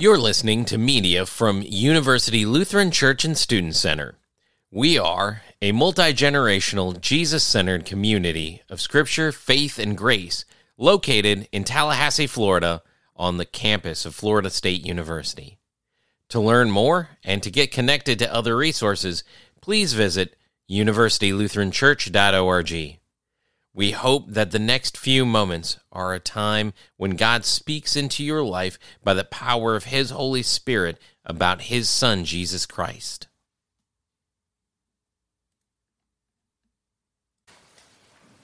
You're listening to media from University Lutheran Church and Student Center. We are a multi generational, Jesus centered community of scripture, faith, and grace located in Tallahassee, Florida, on the campus of Florida State University. To learn more and to get connected to other resources, please visit universitylutheranchurch.org. We hope that the next few moments are a time when God speaks into your life by the power of His Holy Spirit about His Son, Jesus Christ.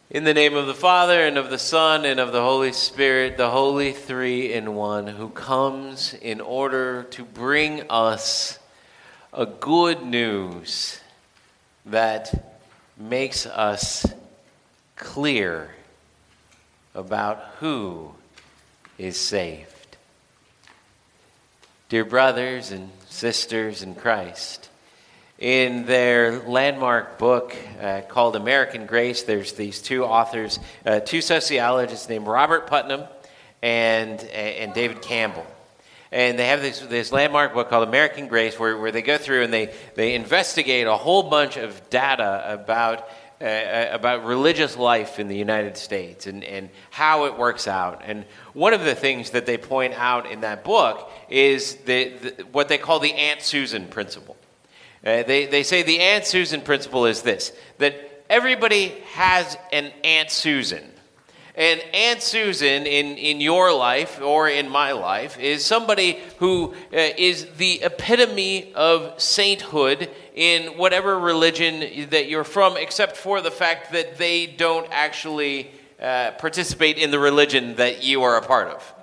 In the name of the Father, and of the Son, and of the Holy Spirit, the Holy Three in One, who comes in order to bring us a good news that makes us clear about who is saved. Dear brothers and sisters in Christ, in their landmark book uh, called American Grace, there's these two authors, uh, two sociologists named Robert Putnam and, and David Campbell. And they have this, this landmark book called American Grace where, where they go through and they, they investigate a whole bunch of data about uh, uh, about religious life in the United States and, and how it works out. And one of the things that they point out in that book is the, the what they call the Aunt Susan principle. Uh, they, they say the Aunt Susan principle is this that everybody has an Aunt Susan. And Aunt Susan in, in your life or in my life is somebody who uh, is the epitome of sainthood in whatever religion that you're from, except for the fact that they don't actually uh, participate in the religion that you are a part of.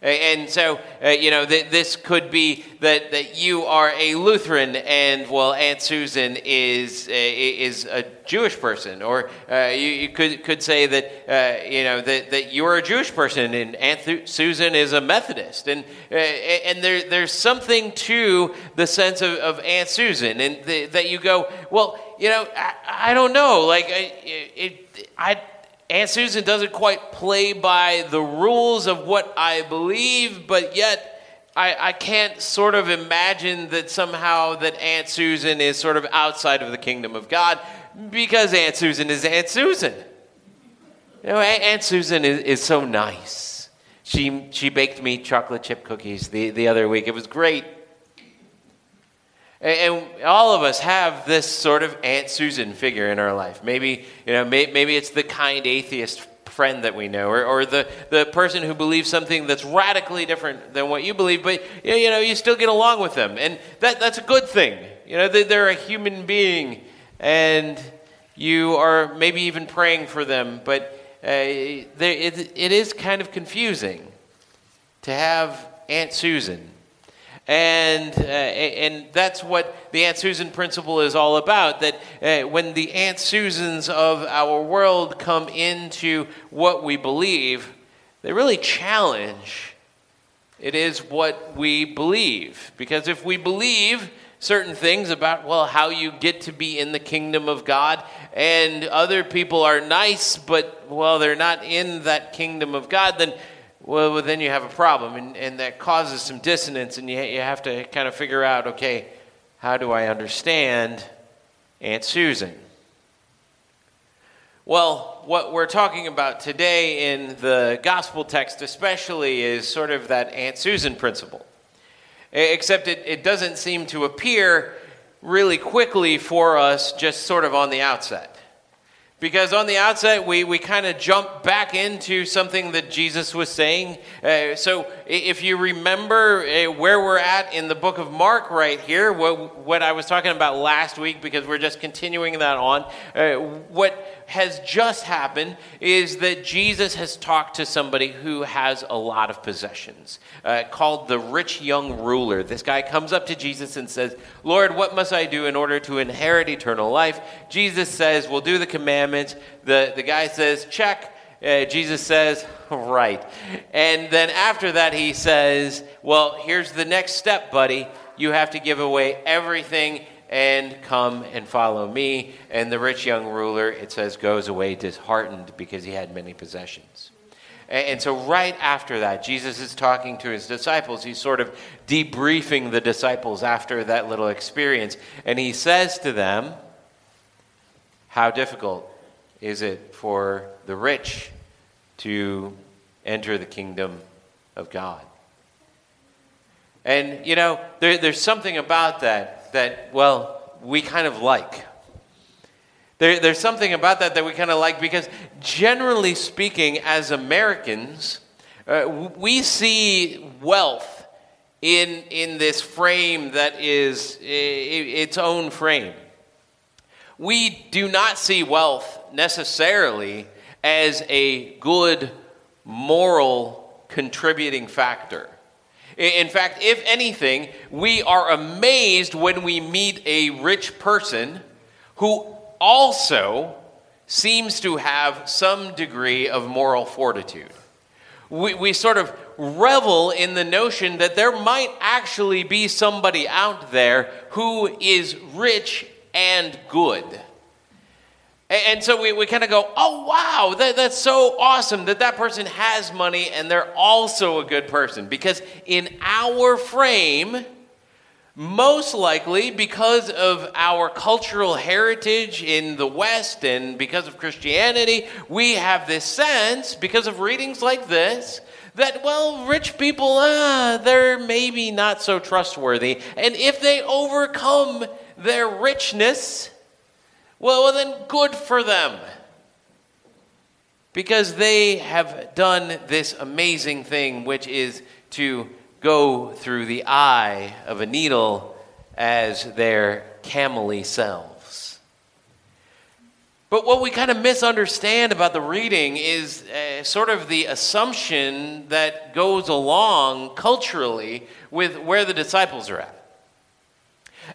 And so, uh, you know, th- this could be that, that you are a Lutheran and, well, Aunt Susan is, uh, is a Jewish person. Or uh, you, you, could, could say that, uh, you know, that, that you're a Jewish person and Aunt Th- Susan is a Methodist. And, uh, and there, there's something to the sense of, of Aunt Susan and the, that you go, well, you know, I, I don't know. Like, I, it, I Aunt Susan doesn't quite play by the rules of what I believe, but yet I, I can't sort of imagine that somehow that Aunt Susan is sort of outside of the kingdom of God because Aunt Susan is Aunt Susan. You know, Aunt Susan is, is so nice. She, she baked me chocolate chip cookies the, the other week. It was great. And all of us have this sort of Aunt Susan figure in our life. Maybe, you know, maybe it's the kind atheist friend that we know, or, or the, the person who believes something that's radically different than what you believe, but you know, you still get along with them. And that, that's a good thing. You know, they're a human being, and you are maybe even praying for them, but uh, it, it is kind of confusing to have Aunt Susan and, uh, and that's what the Aunt Susan principle is all about. That uh, when the Aunt Susans of our world come into what we believe, they really challenge it is what we believe. Because if we believe certain things about, well, how you get to be in the kingdom of God, and other people are nice, but, well, they're not in that kingdom of God, then well, well, then you have a problem, and, and that causes some dissonance, and you, you have to kind of figure out okay, how do I understand Aunt Susan? Well, what we're talking about today in the gospel text, especially, is sort of that Aunt Susan principle. Except it, it doesn't seem to appear really quickly for us just sort of on the outset. Because on the outset, we, we kind of jump back into something that Jesus was saying. Uh, so, if you remember uh, where we're at in the book of Mark right here, what, what I was talking about last week, because we're just continuing that on, uh, what has just happened is that Jesus has talked to somebody who has a lot of possessions, uh, called the rich young ruler. This guy comes up to Jesus and says, Lord, what must I do in order to inherit eternal life? Jesus says, Well, do the commandments. The, the guy says, Check. Uh, Jesus says, Right. And then after that, he says, Well, here's the next step, buddy. You have to give away everything and come and follow me. And the rich young ruler, it says, goes away disheartened because he had many possessions. And so, right after that, Jesus is talking to his disciples. He's sort of debriefing the disciples after that little experience. And he says to them, How difficult is it for the rich to enter the kingdom of God? And, you know, there, there's something about that that, well, we kind of like. There, there's something about that that we kind of like because, generally speaking, as Americans, uh, we see wealth in, in this frame that is its own frame. We do not see wealth necessarily as a good moral contributing factor. In fact, if anything, we are amazed when we meet a rich person who also seems to have some degree of moral fortitude. We, we sort of revel in the notion that there might actually be somebody out there who is rich and good. And so we, we kind of go, oh, wow, that, that's so awesome that that person has money and they're also a good person. Because in our frame, most likely because of our cultural heritage in the West and because of Christianity, we have this sense, because of readings like this, that, well, rich people, ah, they're maybe not so trustworthy. And if they overcome their richness, well, well then good for them. Because they have done this amazing thing, which is to go through the eye of a needle as their camely selves. But what we kind of misunderstand about the reading is uh, sort of the assumption that goes along culturally with where the disciples are at.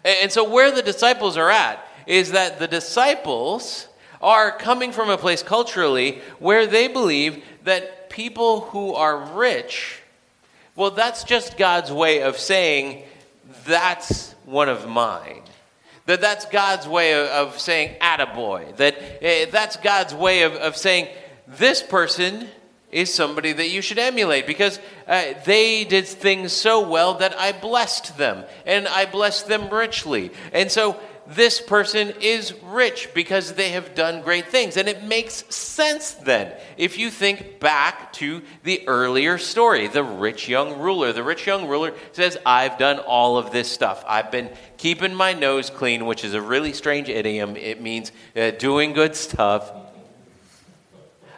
And so, where the disciples are at is that the disciples are coming from a place culturally where they believe that people who are rich well, that's just God's way of saying, that's one of mine. That that's God's way of, saying, attaboy. That uh, that's God's way of, of saying, this person is somebody that you should emulate because uh, they did things so well that I blessed them and I blessed them richly. And so this person is rich because they have done great things. And it makes sense then if you think back to the earlier story the rich young ruler. The rich young ruler says, I've done all of this stuff. I've been keeping my nose clean, which is a really strange idiom. It means uh, doing good stuff.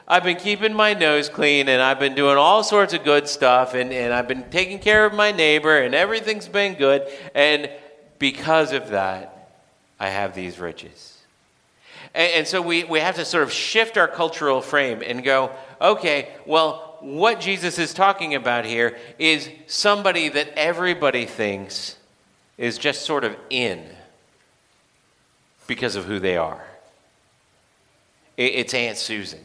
I've been keeping my nose clean and I've been doing all sorts of good stuff and, and I've been taking care of my neighbor and everything's been good. And because of that, I have these riches. And, and so we, we have to sort of shift our cultural frame and go, okay, well, what Jesus is talking about here is somebody that everybody thinks is just sort of in because of who they are. It's Aunt Susan.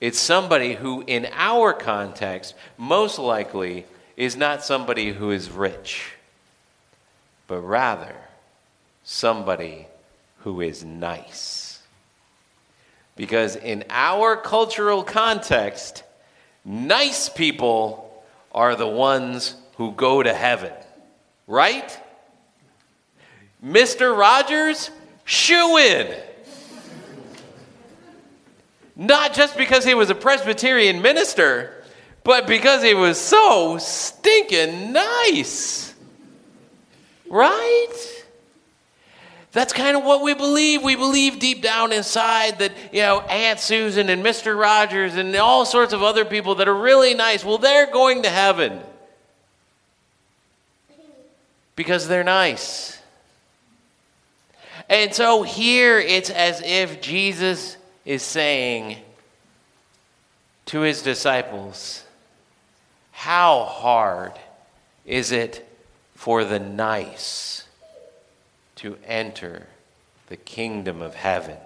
It's somebody who, in our context, most likely is not somebody who is rich, but rather somebody who is nice. Because in our cultural context, nice people are the ones who go to heaven, right? Mr. Rogers, shoo in. Not just because he was a Presbyterian minister, but because he was so stinking nice. Right? That's kind of what we believe. We believe deep down inside that, you know, Aunt Susan and Mr. Rogers and all sorts of other people that are really nice, well, they're going to heaven because they're nice. And so here it's as if Jesus is saying to his disciples, How hard is it for the nice? To enter the kingdom of heaven.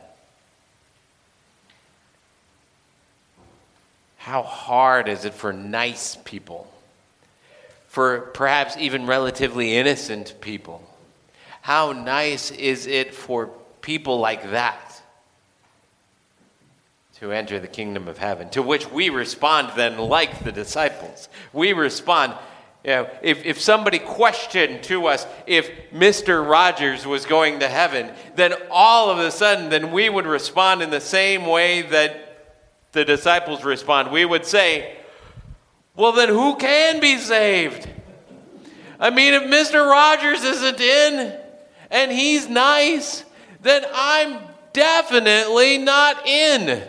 How hard is it for nice people, for perhaps even relatively innocent people? How nice is it for people like that to enter the kingdom of heaven. To which we respond then like the disciples. We respond, you know, if, if somebody questioned to us if Mr. Rogers was going to heaven, then all of a sudden, then we would respond in the same way that the disciples respond. We would say, well, then who can be saved? I mean, if Mr. Rogers isn't in and he's nice, then I'm definitely not in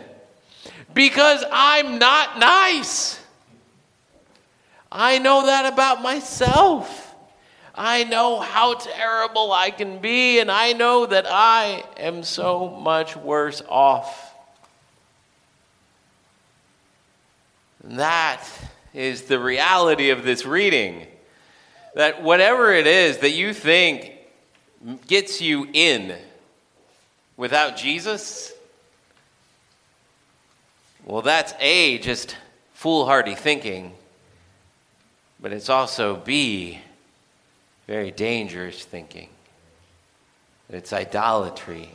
because I'm not nice. I know that about myself. I know how terrible I can be, and I know that I am so much worse off. And that is the reality of this reading. That whatever it is that you think gets you in without Jesus, well, that's A, just foolhardy thinking, but it's also B, very dangerous thinking. It's idolatry,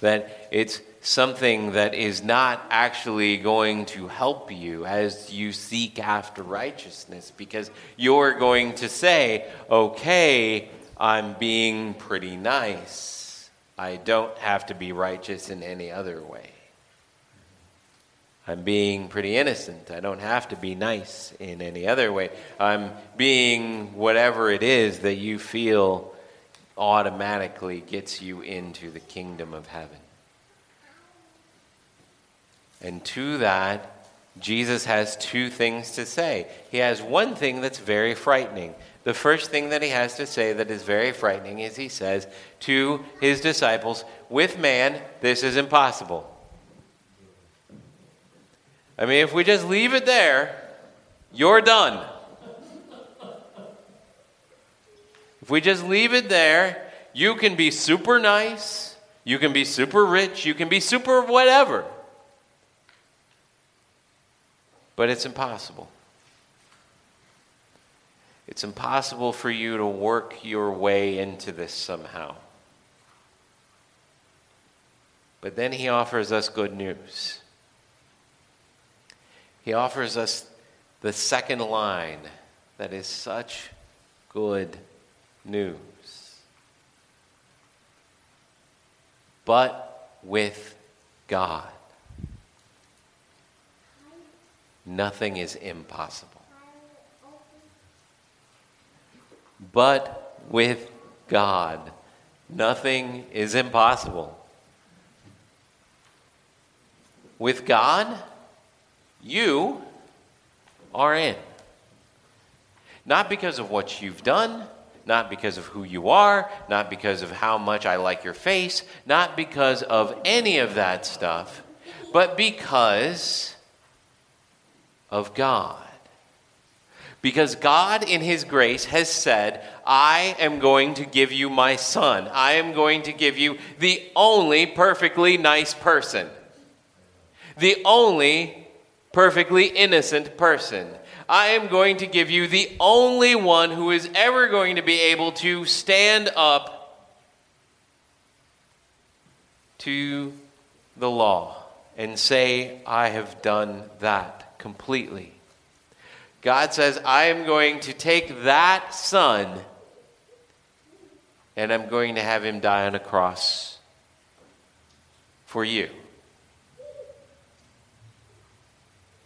that it's something that is not actually going to help you as you seek after righteousness because you're going to say, okay, I'm being pretty nice. I don't have to be righteous in any other way. I'm being pretty innocent. I don't have to be nice in any other way. I'm being whatever it is that you feel automatically gets you into the kingdom of heaven. And to that, Jesus has two things to say. He has one thing that's very frightening. The first thing that he has to say that is very frightening is he says to his disciples, With man, this is impossible. I mean, if we just leave it there, you're done. If we just leave it there, you can be super nice, you can be super rich, you can be super whatever. But it's impossible. It's impossible for you to work your way into this somehow. But then he offers us good news. He offers us the second line that is such good news. But with God, nothing is impossible. But with God, nothing is impossible. With God, you are in. Not because of what you've done, not because of who you are, not because of how much I like your face, not because of any of that stuff, but because of God. Because God, in His grace, has said, I am going to give you my son. I am going to give you the only perfectly nice person, the only perfectly innocent person. I am going to give you the only one who is ever going to be able to stand up to the law and say, I have done that completely. God says, I am going to take that son and I'm going to have him die on a cross for you.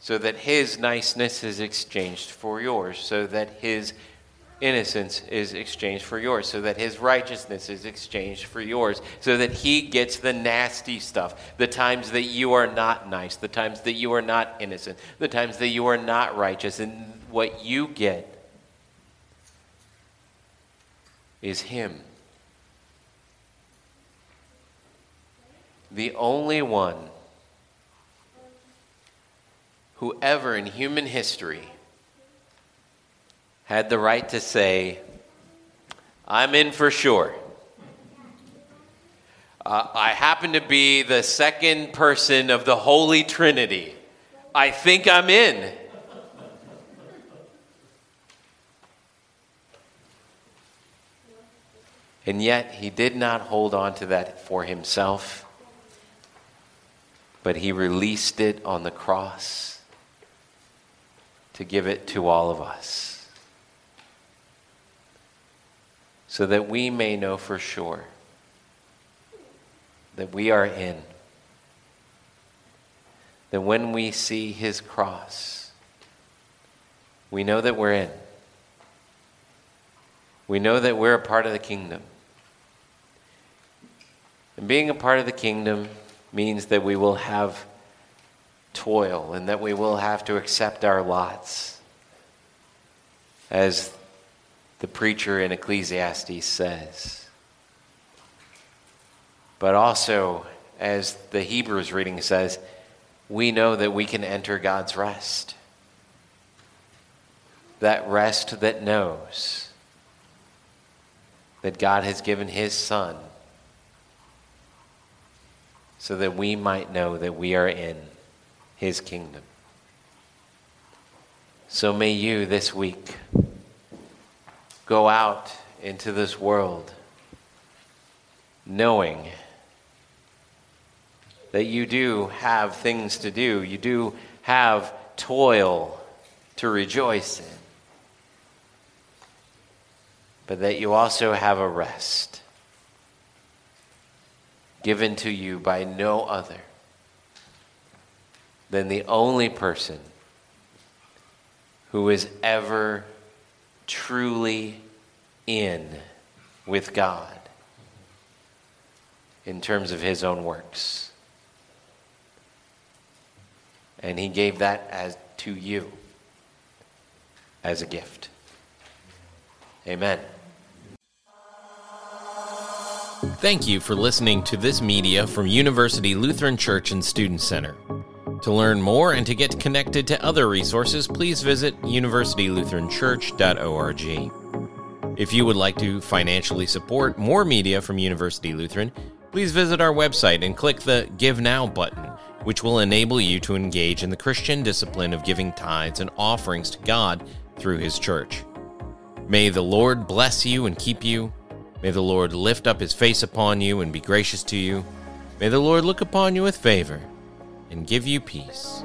So that his niceness is exchanged for yours, so that his innocence is exchanged for yours, so that his righteousness is exchanged for yours, so that he gets the nasty stuff, the times that you are not nice, the times that you are not innocent, the times that you are not righteous, and what you get is him. The only one whoever in human history had the right to say, I'm in for sure. Uh, I happen to be the second person of the Holy Trinity. I think I'm in. And yet, he did not hold on to that for himself. but he released it on the cross to give it to all of us so that we may know for sure that we are in. That when we see his cross, we know that we're in. We know that we're a part of the kingdom. And being a part of the kingdom means that we will have toil and that we will have to accept our lots. As the preacher in Ecclesiastes says. But also, as the Hebrews reading says, we know that we can enter God's rest. That rest that knows that God has given His Son so that we might know that we are in His kingdom. So may you this week go out into this world knowing that you do have things to do, you do have toil to rejoice in, but that you also have a rest given to you by no other than the only person who is ever truly in with God in terms of his own works. And he gave that as to you as a gift. Amen. Thank you for listening to this media from University Lutheran Church and Student Center. To learn more and to get connected to other resources, please visit universitylutheranchurch.org. If you would like to financially support more media from University Lutheran, please visit our website and click the Give Now button, which will enable you to engage in the Christian discipline of giving tithes and offerings to God through His church. May the Lord bless you and keep you. May the Lord lift up his face upon you and be gracious to you. May the Lord look upon you with favor and give you peace.